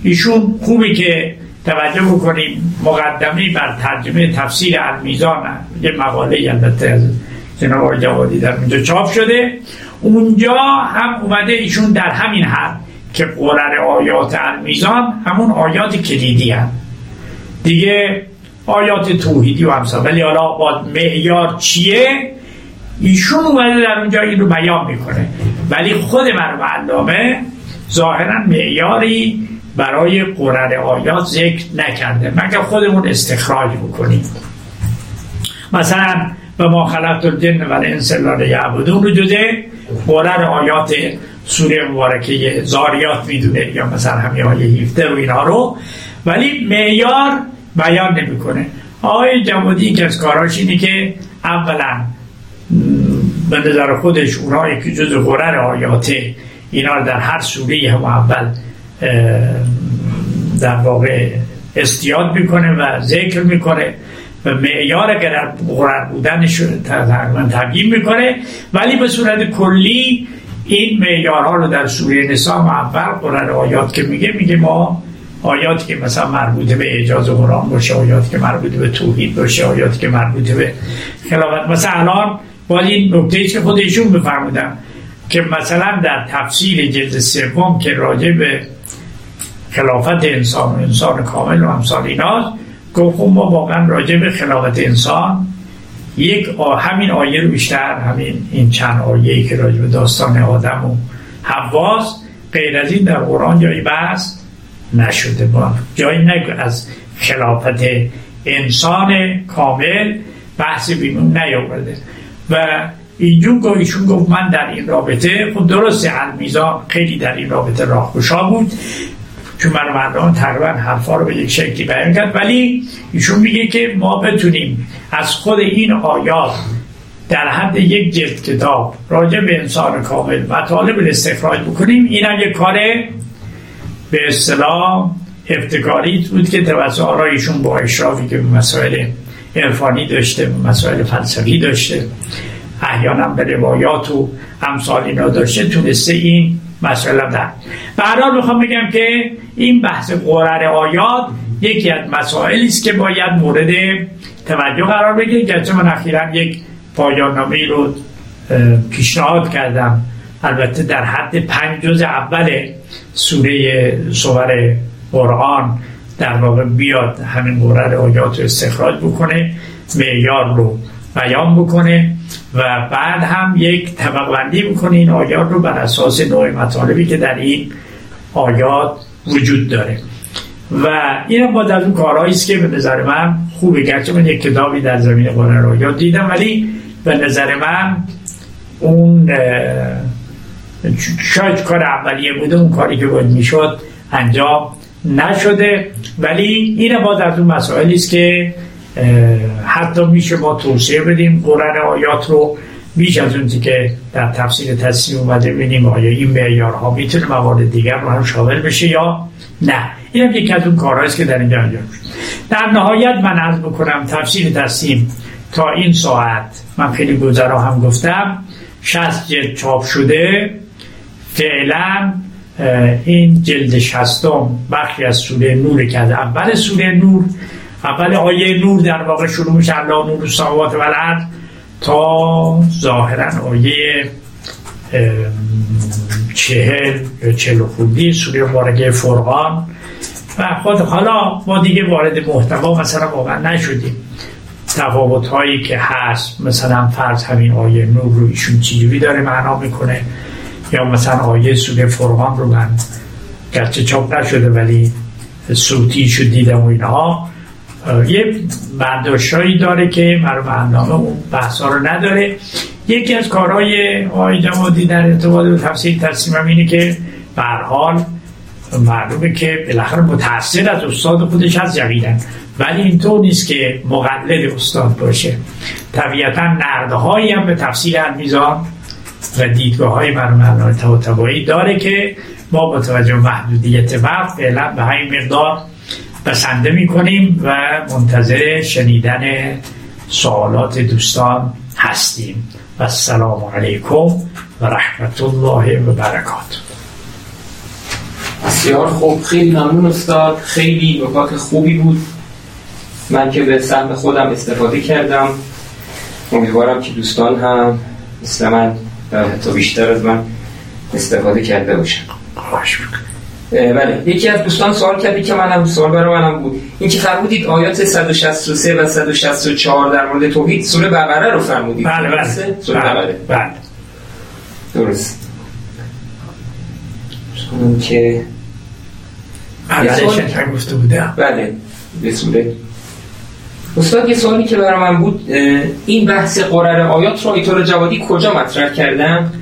ایشون خوبی که توجه بکنیم مقدمه بر ترجمه تفسیر المیزان یه مقاله البته از جناب جوادی در اونجا چاپ شده. اونجا هم اومده ایشون در همین حد که قرر آیات المیزان همون آیات کلیدی هم دیگه آیات توحیدی و همسا ولی حالا با معیار چیه؟ ایشون اومده در اونجا این رو بیان می‌کنه. ولی خود مرموم علامه ظاهرا معیاری برای قرر آیات ذکر نکرده. مگر خودمون استخراج بکنیم. مثلا به ما خلقت الجن و الانس الا یعبدون رو جده قرر آیات سوره مبارکه زاریات می‌دونه یا مثلا همین آیه 17 و اینا رو. ولی معیار بیان نمی‌کنه. آقای جوادی که از کاراش اینه که اولا به نظر خودش اونایی که جز قرر آیات اینا رو در هر سوره هم اول در واقع استیاد می‌کنه و ذکر می‌کنه و معیار در قرر بودنش تقریبا تبیین می‌کنه. ولی به صورت کلی این معیارها رو در سوره نساء اول قرآن آیات که میگه میگه ما آیاتی که مثلا مربوطه به اعجاز قرآن باشه آیاتی که مربوطه به توحید باشه آیاتی که مربوطه به خلافت. مثلا الان باید این نکته که خودشون بفرمودن که مثلا در تفسیر جلد سوم که راجع به خلافت انسان و انسان کامل و امثال ایناست گفت خب ما واقعا راجع به خلافت انسان یک آ... همین آیه رو بیشتر همین این چند آیه که راجع به داستان آدم و حواس غیر از این در قرآن جایی بحث نشده با جایی نگو از خلافت انسان کامل بحث بیرون نیاورده. و اینجور گفت ایشون گفت من در این رابطه خب درست المیزان خیلی در این رابطه راهگشا بود. چون من مردم تقریبا حرفا رو به یک شکلی بیان کرد. ولی ایشون میگه که ما بتونیم از خود این آیات در حد یک جلد کتاب راجع به انسان کامل و طالب استخراج بکنیم. این هم یک کار به اصطلاح ابتکاری بود که توسط آرایشون با اشرافی که مسائل عرفانی داشته مسائل فلسفی داشته احیانا به روایات و امثال اینا داشته تونسته این مسئله در. به می‌خوام بگم که این بحث قرر آیات یکی از مسائلی است که باید مورد توجه قرار بگیره گرچه من اخیرا یک پایان رو پیشنهاد کردم. البته در حد پنج جز اول سوره سور قرآن در واقع بیاد همین مورد آیات رو استخراج بکنه معیار رو بیان بکنه و بعد هم یک طبق بندی بکنه این آیات رو بر اساس نوع مطالبی که در این آیات وجود داره. و این هم باید از اون کارهایی است که به نظر من خوبه گرچه من یک کتابی در زمین قرآن آیات دیدم ولی به نظر من اون شاید کار اولیه بوده اون کاری که باید می‌شد انجام نشده. ولی این باز از اون مسائلی است که حتی میشه ما توصیه بدیم قرآن آیات رو بیش از اون که در تفسیر تصمیم اومده ببینیم آیا این معیارها می‌تونه موارد دیگر رو هم شامل بشه یا نه. این هم یکی از اون کارهاییست که در اینجا انجام در نهایت من عرض بکنم تفسیر تصمیم تا این ساعت من خیلی گذرا هم گفتم شست جلد چاپ شده. فعلا این جلد شستم بخشی از سوره نور که اول سوره نور اول آیه نور در واقع شروع میشه الله نور سماوات و الارض تا ظاهرا آیه چهل یا چهل خوندی سوره مبارکه فرقان. و خود حالا ما دیگه وارد محتوا مثلا واقعا نشدیم. تفاوت هایی که هست مثلا فرض همین آیه نور رو ایشون چجوری داره معنا می‌کنه؟ یا مثلا آیه سوره فرقان رو من گرچه چاپ نشده ولی صوتی شد دیدم و اینها یه برداشتهایی داره که مرو برنامه اون بحث رو نداره. یکی از کارهای آقای جمادی در ارتباط به تفسیر تصمیم اینه که به حال معلومه که بالاخره متاثر از استاد خودش از یقینا. ولی اینطور نیست که مقلد استاد باشه. طبیعتا نردهایی هم به تفسیر المیزان و دیدگاه های مرمون توتبایی داره که ما با توجه محدودیت وقت فعلا به همین مقدار بسنده می‌کنیم و منتظر شنیدن سوالات دوستان هستیم. و السلام علیکم و رحمت الله و برکات بسیار خوب. خیلی ممنون استاد. خیلی نکات خوبی بود. من که به سهم خودم استفاده کردم. امیدوارم که دوستان هم مثل من حتی بیشتر از من استفاده کرده باشن بله. یکی از دوستان سوال کردی که منم سوال برای منم بود. این که فرمودید آیات 163 و 164 در مورد توحید سوره بقره رو فرمودید. بله بله. سوره بله, بله. بله. درست. که بله گفته بوده. بله. به سوره استاد یه سوالی که برای من بود این بحث قرار آیات رو ایتور جوادی کجا مطرح کردن؟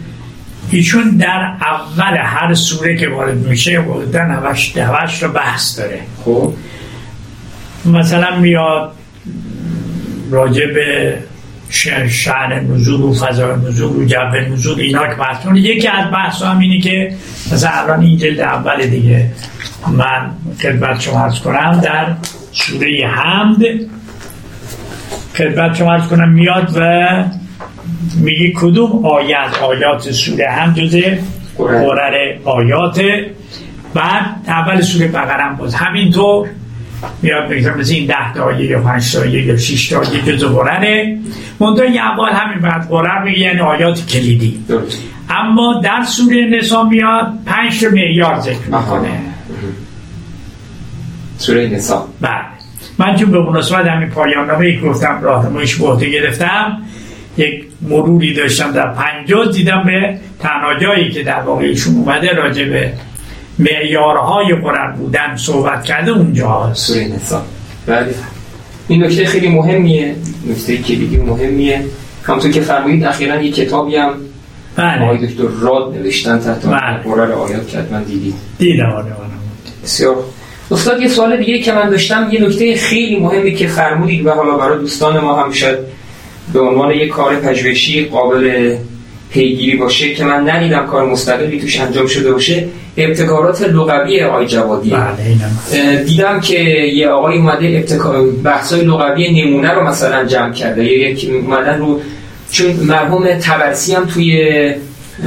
ایشون در اول هر سوره که وارد میشه بودن هوش دوش رو بحث داره. خب. مثلا میاد راجع به شعن نزول و فضای نزول و جو نزول اینا که بحث یکی از بحث هم اینه که مثلا الان این جلد اول دیگه. من خدمت شما ارز کنم در سوره حمد خدمت شما ارز کنم میاد و میگه کدوم از آیات سوره هم جزه قرر آیات. بعد اول سوره بقرم باز. همینطور میاد بگذارم مثل این ده تا آیه یا پنج تا آیه یا شیش تا آیه جزء قرره. منطقه یه اول همین بعد قرر میگه یعنی آیات کلیدی. اما در سوره نسا میاد پنج تا معیار ذکر می‌کنه. سوره نسا. بله. من چون به مناسبت همین پایان نامه گفتم راهنماییش به گرفتم یک مروری داشتم در پنجاه دیدم به تنها جایی که در واقع ایشون اومده راجع به معیارهای قرآن بودن صحبت کرده اونجا نسا. بله. این نکته خیلی مهمیه. نکته کلیدی مهمیه. همونطور که فرمایید اخیرا یک کتابی هم بله. آقای دکتر راد نوشتن تحت بله. قرار آیات که من دیدید. دیدم آره بسیار استاد یه سوال دیگه که من داشتم یه نکته خیلی مهمی که فرمودید و حالا برای دوستان ما هم شاید به عنوان یک کار پژوهشی قابل پیگیری باشه که من ندیدم کار مستقلی توش انجام شده باشه ابتکارات لغوی آقای جوادی. بله دیدم که یه آقای اومده ابتکار بحثای لغوی نمونه رو مثلا جمع کرده. یا یک اومدن رو چون مرحوم تبرسی هم توی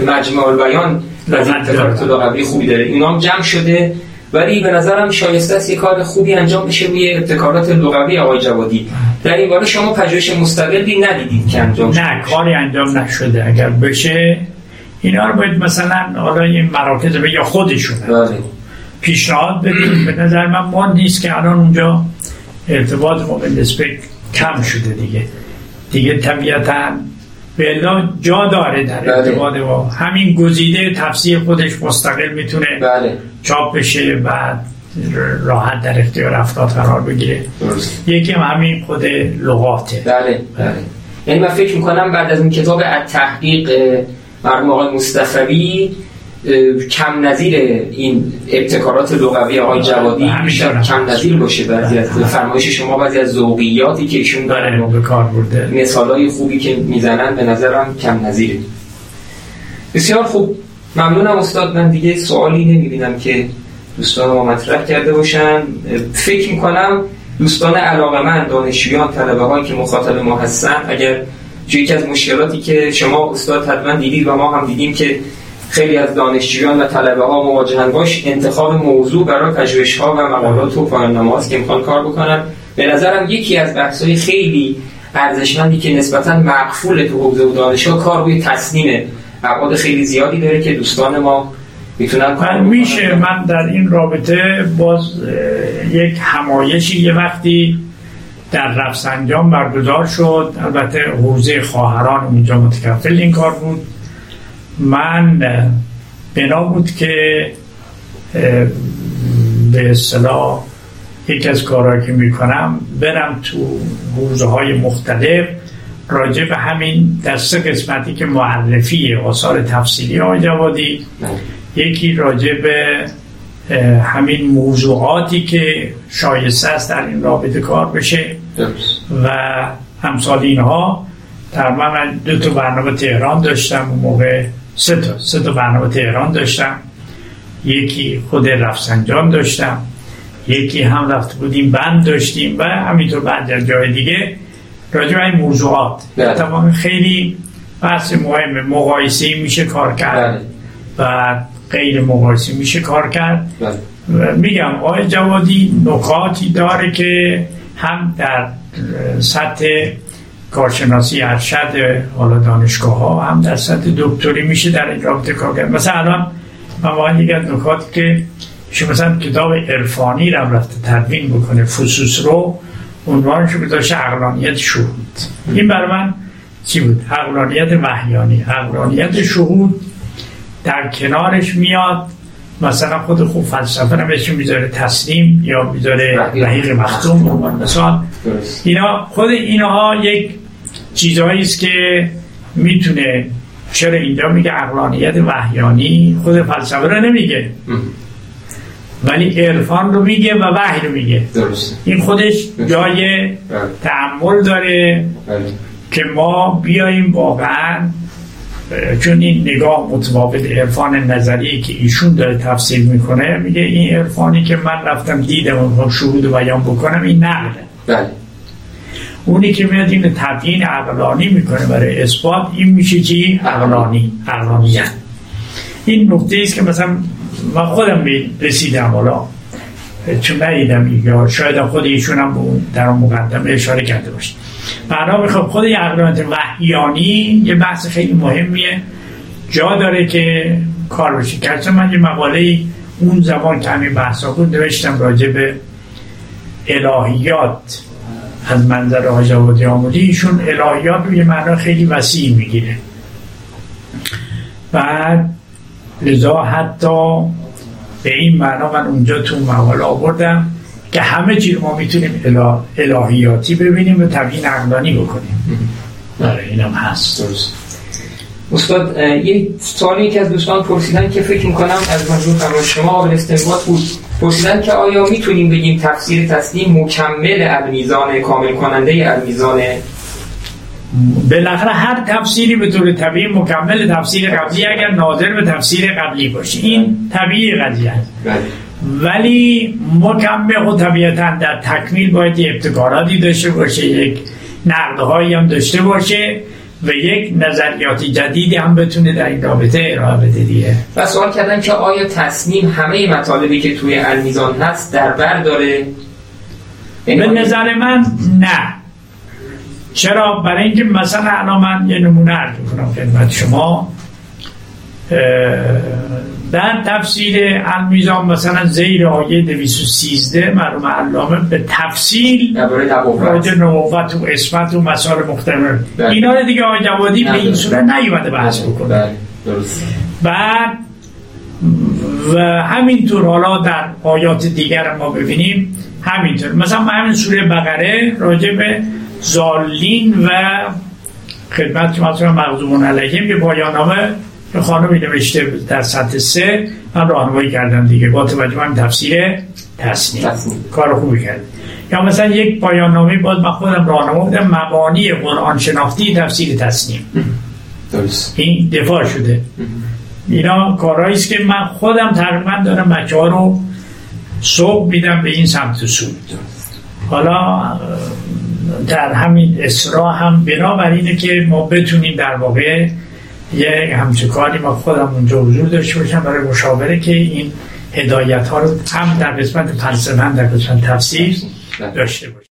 مجمع البیان از ابتکارات لغوی خوبی داره. اینا هم جمع شده. ولی به نظرم شایسته است یه کار خوبی انجام بشه روی ابتکارات لغوی آقای جوادی. در این باره شما پژوهش مستقلی ندیدید که انجام نه کاری انجام نشده. اگر بشه اینا رو باید مثلا حالا این مراکز به یا خودشون بله. پیشنهاد بدیم. به نظر من ما نیست که الان اونجا ارتباط ما به کم شده دیگه. دیگه طبیعتا بلا جا داره در بله. ارتباط با همین گزیده تفسیر خودش مستقل می‌تونه بله. چاپ بشه و راحت در اختیار افراد قرار بگیره. درست. یکی هم همین خود لغاته. بله بله. یعنی من فکر می‌کنم بعد از این کتاب تحقیق مرحوم آقای مصطفی کم نظیر این ابتکارات لغوی آقای جوادی بیشتر طرح. کم نظیر باشه. بعضی از بله. فرمایش شما بعضی از ذوقیاتی که ایشون دارن داره و به کار برده. مثالای خوبی که می‌زنن به نظرم کم نظیره. بسیار خوب. ممنونم استاد من دیگه سوالی نمی‌بینم که دوستان ما مطرح کرده باشن. فکر می‌کنم دوستان علاقه من دانشجویان طلبه هایی که مخاطب ما هستن اگر یکی از مشکلاتی که شما استاد حتما دیدید و ما هم دیدیم که خیلی از دانشجویان و طلبه ها مواجهن باش انتخاب موضوع برای پژوهش ها و مقالات و پایان نامه‌هاست که می‌خوان کار بکنن. به نظرم یکی از بحث های خیلی ارزشمندی که نسبتا مقفول تو حوزه و دانشگاه کار روی تصمیم ابعاد خیلی زیادی داره که دوستان ما می‌تونن من. میشه من در این رابطه باز یک همایشی یه وقتی در رفسنجان برگزار شد البته حوزه خواهران اونجا متکفل این کار بود من بنا بود که به اصطلاح یکی از کارهایی که می‌کنم برم تو حوزه های مختلف راجع به همین در سه قسمتی که معرفی آثار تفصیلی های جوادی یکی راجع به همین موضوعاتی که شایسته است در این رابطه کار بشه. و همسال اینها در من دو تا برنامه تهران داشتم اون موقع سه تا سه تا برنامه تهران داشتم. یکی خود رفسنجان داشتم. یکی هم رفته بودیم بند داشتیم و همینطور بعد جای دیگه راجع به این موضوعات. طبعا خیلی بحث مهم مقایسه میشه کار کرد. بله. و غیر مقایسه میشه کار کرد. بله. و میگم آقای جوادی نکاتی داره که هم در سطح کارشناسی ارشد حالا دانشگاه ها هم در سطح دکتری میشه در این رابطه کار کرد. مثلا الان من واقعا یک از نکاتی که شما مثلا کتاب عرفانی رو رفته تدوین بکنه فصوص رو عنوانش رو گذاشته؟ عقلانیت شهود. این برای من چی بود؟ عقلانیت وحیانی عقلانیت شهود در کنارش میاد. مثلا خود خوب فلسفه رو بهش می‌ذاره تسلیم یا می‌ذاره رحیق. مختوم عنوان مثال. اینا خود اینها یک چیزهایی است که می‌تونه چرا اینجا میگه عقلانیت وحیانی خود فلسفه رو نمیگه. ولی عرفان رو میگه و وحی رو میگه. درسته. این خودش جای بله. تعمل داره بله. که ما بیاییم واقعا چون این نگاه متفاوت عرفان نظری که ایشون داره تفسیر می‌کنه میگه این عرفانی که من رفتم دیدم و شهود و بیان بکنم این نقله بله. اونی که میاد این تبیین عقلانی می‌کنه برای اثبات این میشه چی؟ عقلانی عقلانیت این نکته است که مثلا من خودم رسیدم حالا. چون ندیدم یا شاید خود ایشون هم در اون مقدمه اشاره کرده باشه. معنا می‌خوام خود عقلانیت وحیانی یه بحث خیلی مهمیه. جا داره که کار بشه گرچه من یه مقاله اون زمان که همین بحثا بود نوشتم راجع به الهیات. از منظر حاج آبادی آمودی ایشون الهیات رو یه معنا خیلی وسیع می‌گیره. بعد لذا حتی به این معنا من اونجا تو مقاله آوردم که همه چیز ما می‌تونیم اله... الهیاتی ببینیم و تبیین عقلانی بکنیم. برای اینم هست. درست. استاد یه سوالی که از دوستان پرسیدن که فکر می‌کنم از مجموع فرمان شما قابل استنباط بود. پرسیدن که آیا می‌تونیم بگیم تفسیر تسلیم مکمل المیزان کامل کننده المیزان بالاخره هر تفسیری به طور طبیعی مکمل تفسیر قبلی اگر ناظر به تفسیر قبلی باشه. این طبیعی قضیه است. بله. ولی مکمل و طبیعتا در تکمیل باید یه ابتکاراتی داشته باشه یک نقدهایی هم داشته باشه و یک نظریات جدیدی هم بتونه در این رابطه ارائه بده دیگه. و سوال کردن که آیا تصمیم همه مطالبی که توی المیزان هست در بر داره؟ به نظر من نه. چرا؟ برای اینکه مثلا الان من یه نمونه عرض کنم خدمت شما. در تفسیر المیزان مثلا زیر آیه 213 مرحوم علامه به تفصیل راجع نبوت و اسمت و مسائل مختلف. بله. اینا رو دیگه آقای جوادی به این صورت نیومده بحث بکنه. بله. بعد و همینطور حالا در آیات دیگر ما ببینیم. همینطور. مثلا همین سوره بقره راجع به زالین و خدمت مثلا مغزومون علیهم که پایانامه به خانمی نوشته در سطح سه. من راهنمایی کردم دیگه. با توجه من تفسیر تصنیم کار خوبی کرد یا مثلا یک پایان نامه باز من خودم راهنما بودم مبانی قرآن شناختی تفسیر درست. این دفاع شده. اینا کارهایی است که من خودم تقریبا دارم بچه ها رو صبح میدم به این سمت و سود حالا در همین اسرا هم بنابراینه که ما بتونیم در واقع یه همچه کاری ما خودم اونجا حضور داشته باشم برای مشاوره که این هدایت ها رو هم در قسمت فلسفه هم در قسمت تفسیر داشته باشیم.